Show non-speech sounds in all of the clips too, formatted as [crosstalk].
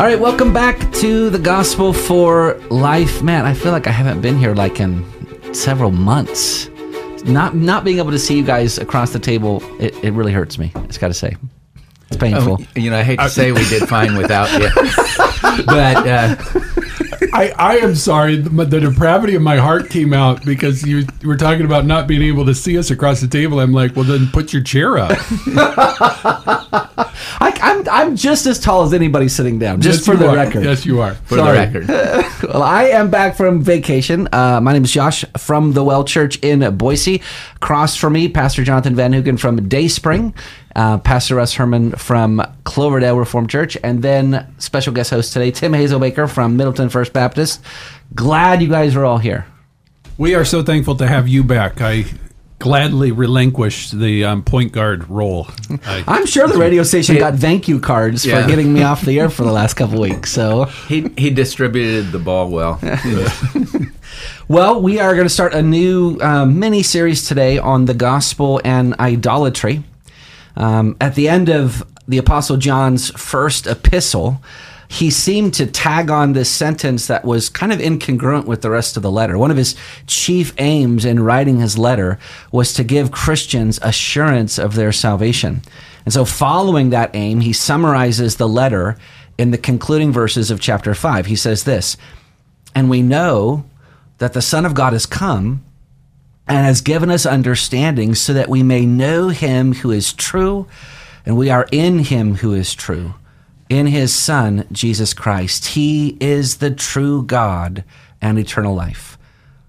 All right, welcome back to the Gospel for Life. Man, I feel like I haven't been here like in several months. Not not being able to see you guys across the table, it, it really hurts me. I just got to say, it's painful. Oh, you know, I hate to say we did fine without you, [laughs] but uh, I, I am sorry. The, the depravity of my heart came out because you were talking about not being able to see us across the table. I'm like, well, then put your chair up. [laughs] [laughs] I, I'm I'm just as tall as anybody sitting down. Just Yes, for the are. record. Yes, you are. for Sorry. the record, [laughs] well, I am back from vacation. Uh, my name is Josh from the Well Church in Boise. Across from me, Pastor Jonathan Van Hugen from Dayspring, uh, Pastor Russ Herman from Cloverdale Reformed Church, and then special guest host today, Tim Hazelbaker from Middleton First Baptist. Glad you guys are all here. We are so thankful to have you back. I gladly relinquish the um, point guard role. [laughs] I, I'm sure the radio station got thank you cards Yeah. for getting me [laughs] off the air for the last couple weeks. So. he he distributed the ball well. [laughs] Well, we are going to start a new um, mini series today on the gospel and idolatry. Um, at the end of the Apostle John's first epistle, he seemed to tag on this sentence that was kind of incongruent with the rest of the letter. One of his chief aims in writing his letter was to give Christians assurance of their salvation. And so, following that aim, he summarizes the letter in the concluding verses of chapter 5. He says this And we know that the Son of God has come and has given us understanding so that we may know him who is true, and we are in him who is true, in his Son, Jesus Christ. He is the true God and eternal life.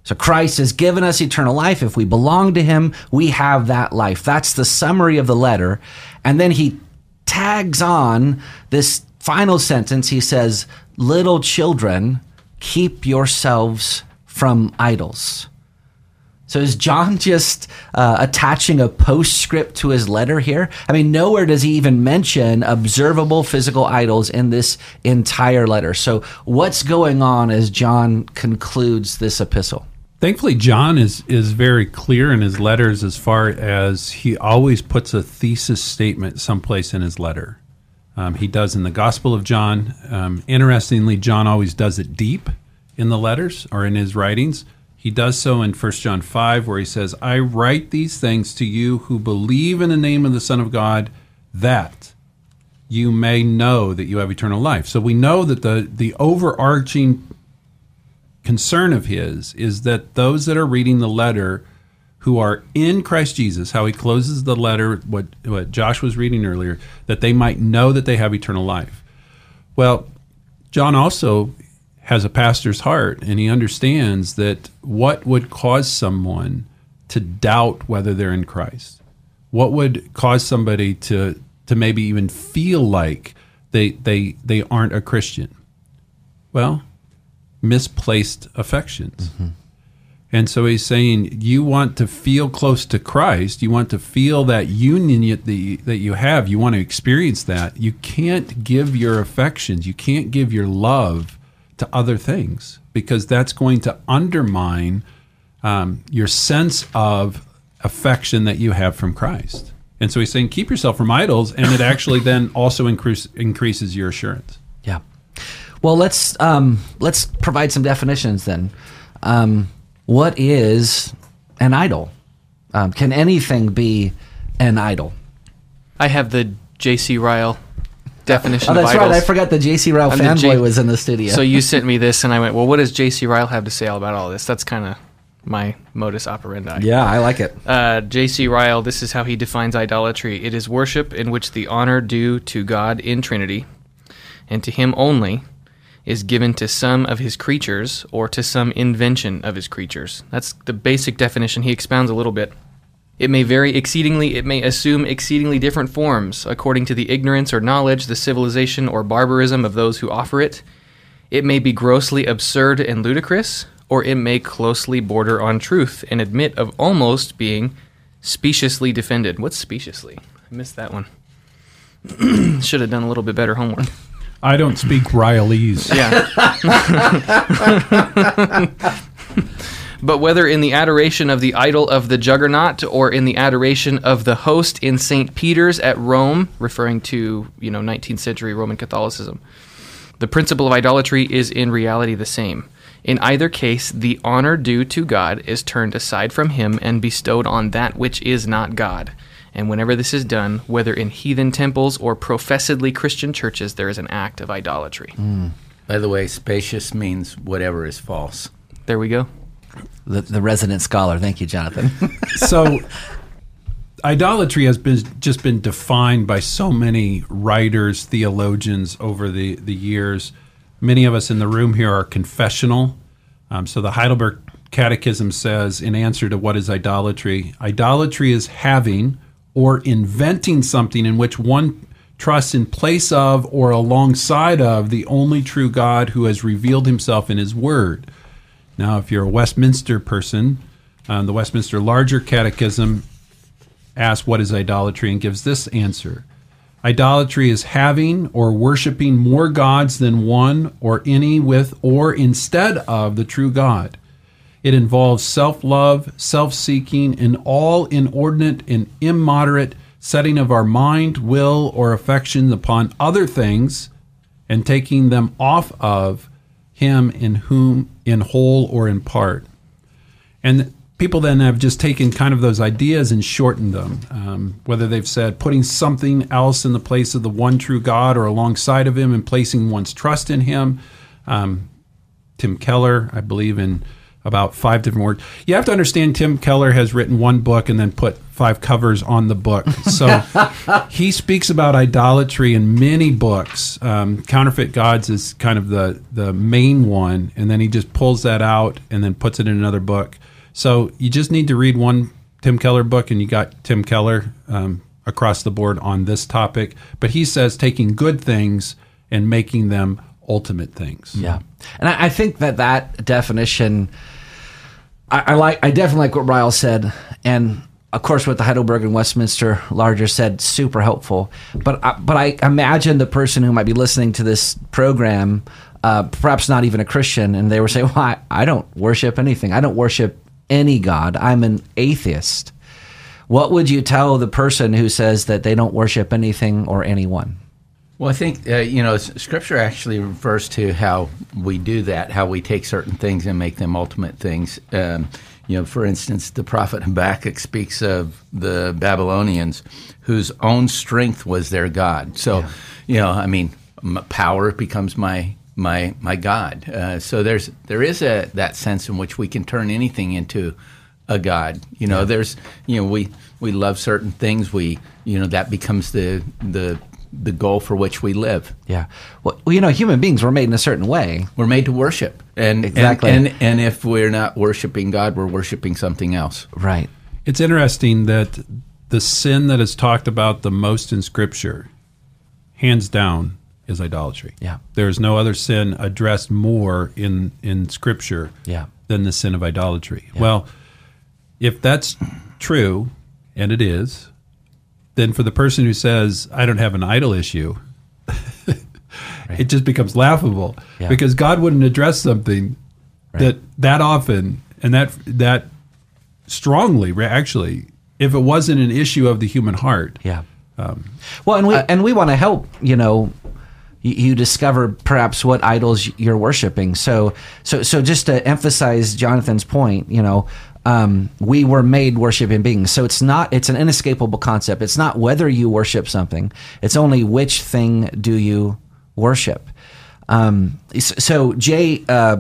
So Christ has given us eternal life. If we belong to him, we have that life. That's the summary of the letter. And then he tags on this final sentence. He says, Little children, keep yourselves from idols. So is John [laughs] just uh, attaching a postscript to his letter here? I mean, nowhere does he even mention observable physical idols in this entire letter. So what's going on as John concludes this epistle? Thankfully, John is is very clear in his letters as far as he always puts a thesis statement someplace in his letter. Um, he does in the Gospel of John. Um, interestingly, John always does it deep in the letters or in his writings. He does so in 1 John 5, where he says, I write these things to you who believe in the name of the Son of God, that you may know that you have eternal life. So we know that the, the overarching concern of his is that those that are reading the letter who are in Christ Jesus, how he closes the letter, what, what Josh was reading earlier, that they might know that they have eternal life. Well, John also has a pastor's heart, and he understands that what would cause someone to doubt whether they're in Christ? What would cause somebody to to maybe even feel like they they they aren't a Christian? Well, misplaced affections. Mm-hmm. And so he's saying you want to feel close to Christ, you want to feel that union that you, that you have, you want to experience that. You can't give your affections, you can't give your love to other things because that's going to undermine um, your sense of affection that you have from Christ. And so he's saying keep yourself from idols, and it actually [laughs] then also increase, increases your assurance. Yeah. Well, let's um, let's provide some definitions then. Um, what is an idol? Um, can anything be an idol? I have the J.C. Ryle definition Oh, that's right. I forgot the J.C. Ryle fanboy J- was in the studio. So you [laughs] sent me this, and I went, "Well, what does J.C. Ryle have to say about all this?" That's kind of my modus operandi. yeah, I like it. Uh, J.C. Ryle, this is how he defines idolatry. It is worship in which the honor due to God in Trinity, and to Him only, is given to some of His creatures or to some invention of His creatures. That's the basic definition. He expounds a little bit. It may vary exceedingly, it may assume exceedingly different forms, according to the ignorance or knowledge, the civilization or barbarism of those who offer it. It may be grossly absurd and ludicrous, or it may closely border on truth and admit of almost being speciously defended. What's speciously? I missed that one. [clears throat] Should have done a little bit better homework. I don't speak Rylese. Yeah. [laughs] but whether in the adoration of the idol of the juggernaut or in the adoration of the host in St. Peter's at Rome, referring to, you know, 19th century Roman Catholicism, The principle of idolatry is in reality the same. In either case, the honor due to God is turned aside from him and bestowed on that which is not God. And whenever this is done, whether in heathen temples or professedly Christian churches, there is an act of idolatry. Hmm. By the way, spacious means whatever is false. There we go. The, the resident scholar. Thank you, Jonathan. [laughs] so idolatry has been just been defined by so many writers, theologians over the, the years. Many of us in the room here are confessional. Um, so the Heidelberg Catechism says, in answer to what is idolatry, idolatry is having or inventing something in which one trusts in place of or alongside of the only true God who has revealed himself in his word. Now, if you're a Westminster person, um, the Westminster Larger Catechism asks what is idolatry and gives this answer Idolatry is having or worshiping more gods than one or any with or instead of the true God. It involves self love, self seeking, and all inordinate and immoderate setting of our mind, will, or affections upon other things and taking them off of Him in whom, in whole or in part. And people then have just taken kind of those ideas and shortened them. Um, whether they've said putting something else in the place of the one true God or alongside of Him and placing one's trust in Him. Um, Tim Keller, I believe, in about five different words. You have to understand Tim Keller has written one book and then put five covers on the book. So [laughs] he speaks about idolatry in many books. Um, Counterfeit Gods is kind of the, the main one, and then he just pulls that out and then puts it in another book. So you just need to read one Tim Keller book, and you got Tim Keller um, across the board on this topic. But he says taking good things and making them ultimate things. Yeah, and I, I think that that definition, I, I like. I definitely like what Ryle said, and of course what the Heidelberg and Westminster Larger said, super helpful. But I, but I imagine the person who might be listening to this program, uh, perhaps not even a Christian, and they were saying, [laughs] "Well, I, I don't worship anything. I don't worship any God. I'm an atheist." What would you tell the person who says that they don't worship anything or anyone? Well, I think uh, you know Scripture actually refers to how we do that, how we take certain things and make them ultimate things. Um, you know, for instance, the prophet Habakkuk speaks of the Babylonians, whose own strength was their god. So, you know, I mean, power becomes my my my god. Uh, so there's there is a that sense in which we can turn anything into a god. You know, there's you know we we love certain things. We you know that becomes the the the goal for which we live. Yeah. Well, well, you know, human beings were made in a certain way. We're made to worship, and Exactly. And, and, and if we're not worshiping God, we're worshiping something else. Right. It's interesting that the sin that is talked about the most in Scripture, hands down, is idolatry. Yeah. There is no other sin addressed more in, in Scripture Yeah. than the sin of idolatry. Well, if that's true, and it is, then for the person who says, I don't have an idol issue, [laughs] it just becomes laughable Yeah. because God wouldn't address something that that often and that that strongly actually if it wasn't an issue of the human heart Yeah. Um, well, and we and we want to help. You know, you, you discover perhaps what idols you're worshiping. So so so just to emphasize Jonathan's point, you know. Um, we were made worshiping beings, so it's not. It's an inescapable concept. It's not whether you worship something; it's only which thing do you worship. Um, so J. Uh,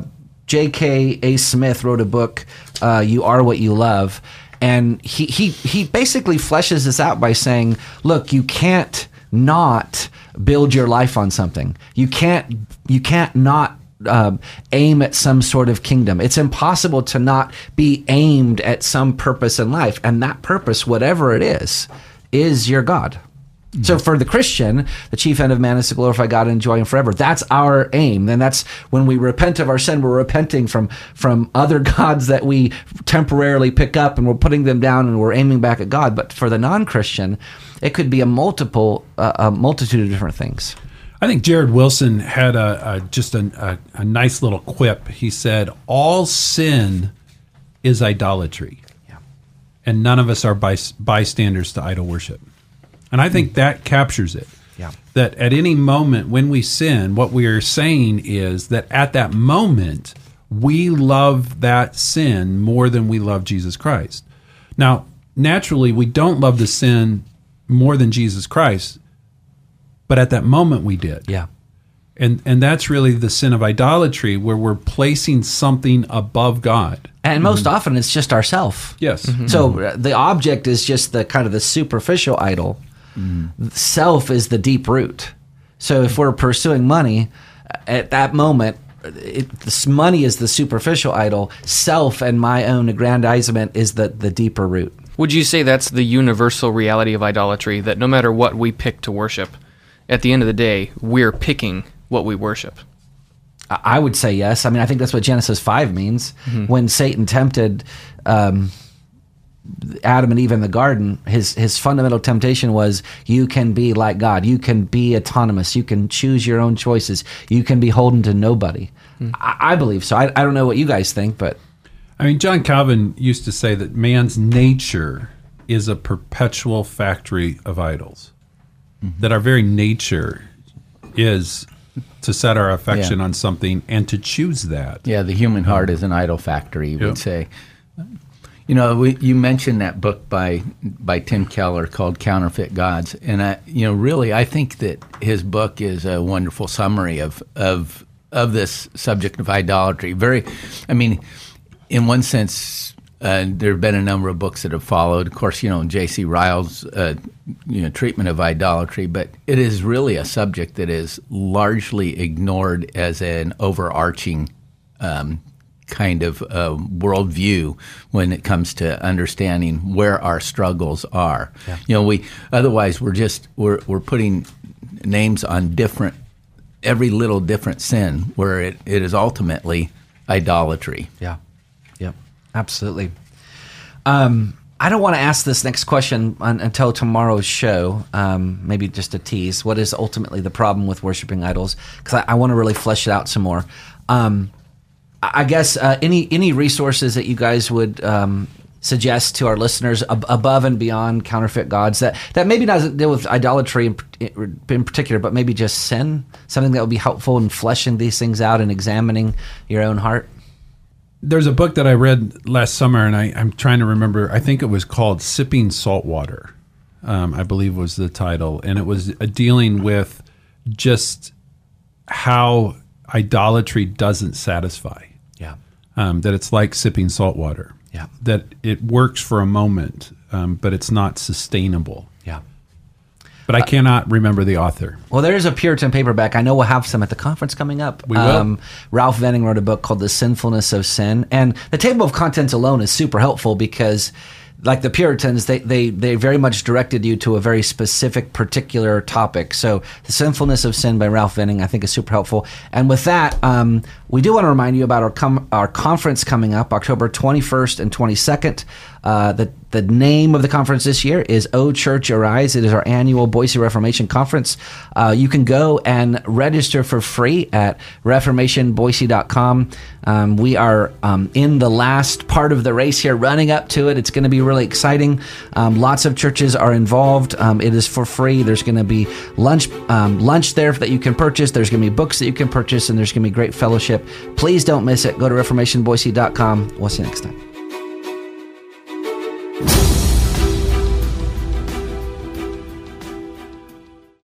J.K. A. Smith wrote a book, uh, "You Are What You Love," and he he he basically fleshes this out by saying, "Look, you can't not build your life on something. You can't you can't not." Um, aim at some sort of kingdom. It's impossible to not be aimed at some purpose in life, and that purpose, whatever it is, is your God. So for the Christian, the chief end of man is to glorify God and enjoy Him forever. That's our aim. And that's when we repent of our sin, we're repenting from from other [laughs] gods that we temporarily pick up and we're putting them down and we're aiming back at God. But for the non-Christian, it could be a multiple, uh, a multitude of different things. I think jared wilson had a, a just a, a, a nice little quip he said all sin is idolatry Yeah. and none of us are by, bystanders to idol worship and i think hmm. that captures it Yeah. That at any moment when we sin, what we are saying is that at that moment, we love that sin more than we love Jesus Christ. Now, naturally, we don't love the sin more than Jesus Christ, but at that moment we did. Yeah. And and that's really the sin of idolatry where we're placing something above God. And mm-hmm. most often it's just ourself. Yes. Mm-hmm. Mm-hmm. So uh, the object is just the kind of the superficial idol. Mm. Self is the deep root. So if we're pursuing money, uh, at that moment, uh, it, this money is the superficial idol. Self and my own aggrandizement is the the deeper root. Would you say that's the universal reality of idolatry? That no matter what we pick to worship, at the end of the day, we're picking what we worship. I I would say yes. I mean, I think that's what Genesis five means. When Satan tempted um, Adam and Eve in the garden, his his fundamental temptation was, "You can be like God. You can be autonomous. You can choose your own choices. You can be holden to nobody." I, I believe so. I, I don't know what you guys think, but I mean, John Calvin used to say that man's nature is a perpetual factory of idols. That our very nature is to set our affection Yeah. on something and to choose that. Yeah, the human heart is an idol factory, you Yep. would say. You know, we, you mentioned that book by by Tim Keller called Counterfeit Gods, and I, you know, really, I think that his book is a wonderful summary of of of this subject of idolatry. Very, I mean, in one sense, uh, there have been a number of books that have followed. Of course, you know J.C. Ryle's uh, you know treatment of idolatry, but it is really a subject that is largely ignored as an overarching um, kind of uh, worldview when it comes to understanding where our struggles are. You know, we otherwise we're just we're we're putting names on different every little different sin where it, it is ultimately idolatry. yeah, absolutely. Um, I don't want to ask this next question un- until tomorrow's show. Um, maybe just a tease. What is ultimately the problem with worshiping idols? Because I, I want to really flesh it out some more. Um, I I guess uh, any any resources that you guys would um, suggest to our listeners ab- above and beyond counterfeit gods that that maybe doesn't deal with idolatry in, in particular, but maybe just sin, something that would be helpful in fleshing these things out and examining your own heart. There's a book that I read last summer, and I, I'm trying to remember. I think it was called "Sipping Salt Water," um, I believe was the title, and it was uh, dealing with just how idolatry doesn't satisfy. Yeah, Um, that it's like sipping salt water. Yeah. That it works for a moment, um, but it's not sustainable. But I cannot remember the author. Well, there is a Puritan paperback. I know we'll have some at the conference coming up. We will. Ralph Venning wrote a book called The Sinfulness of Sin. And the table of contents alone is super helpful because, like the Puritans, they, they, they very much directed you to a very specific, particular topic. So, The Sinfulness of Sin by Ralph Venning, I think, is super helpful. And with that, um, we do want to remind you about our, com- our conference coming up October 21st and 22nd. Uh, the the name of the conference this year is O Church Arise. It is our annual Boise Reformation Conference. Uh, you can go and register for free at reformationboise.com. Um, we are um, in the last part of the race here, running up to it. It's going to be really exciting. Um, lots of churches are involved. Um, it is for free. There's going to be lunch um, lunch there that you can purchase. There's going to be books that you can purchase, and there's going to be great fellowship. Please don't miss it. Go to reformationboise.com. We'll see you next time.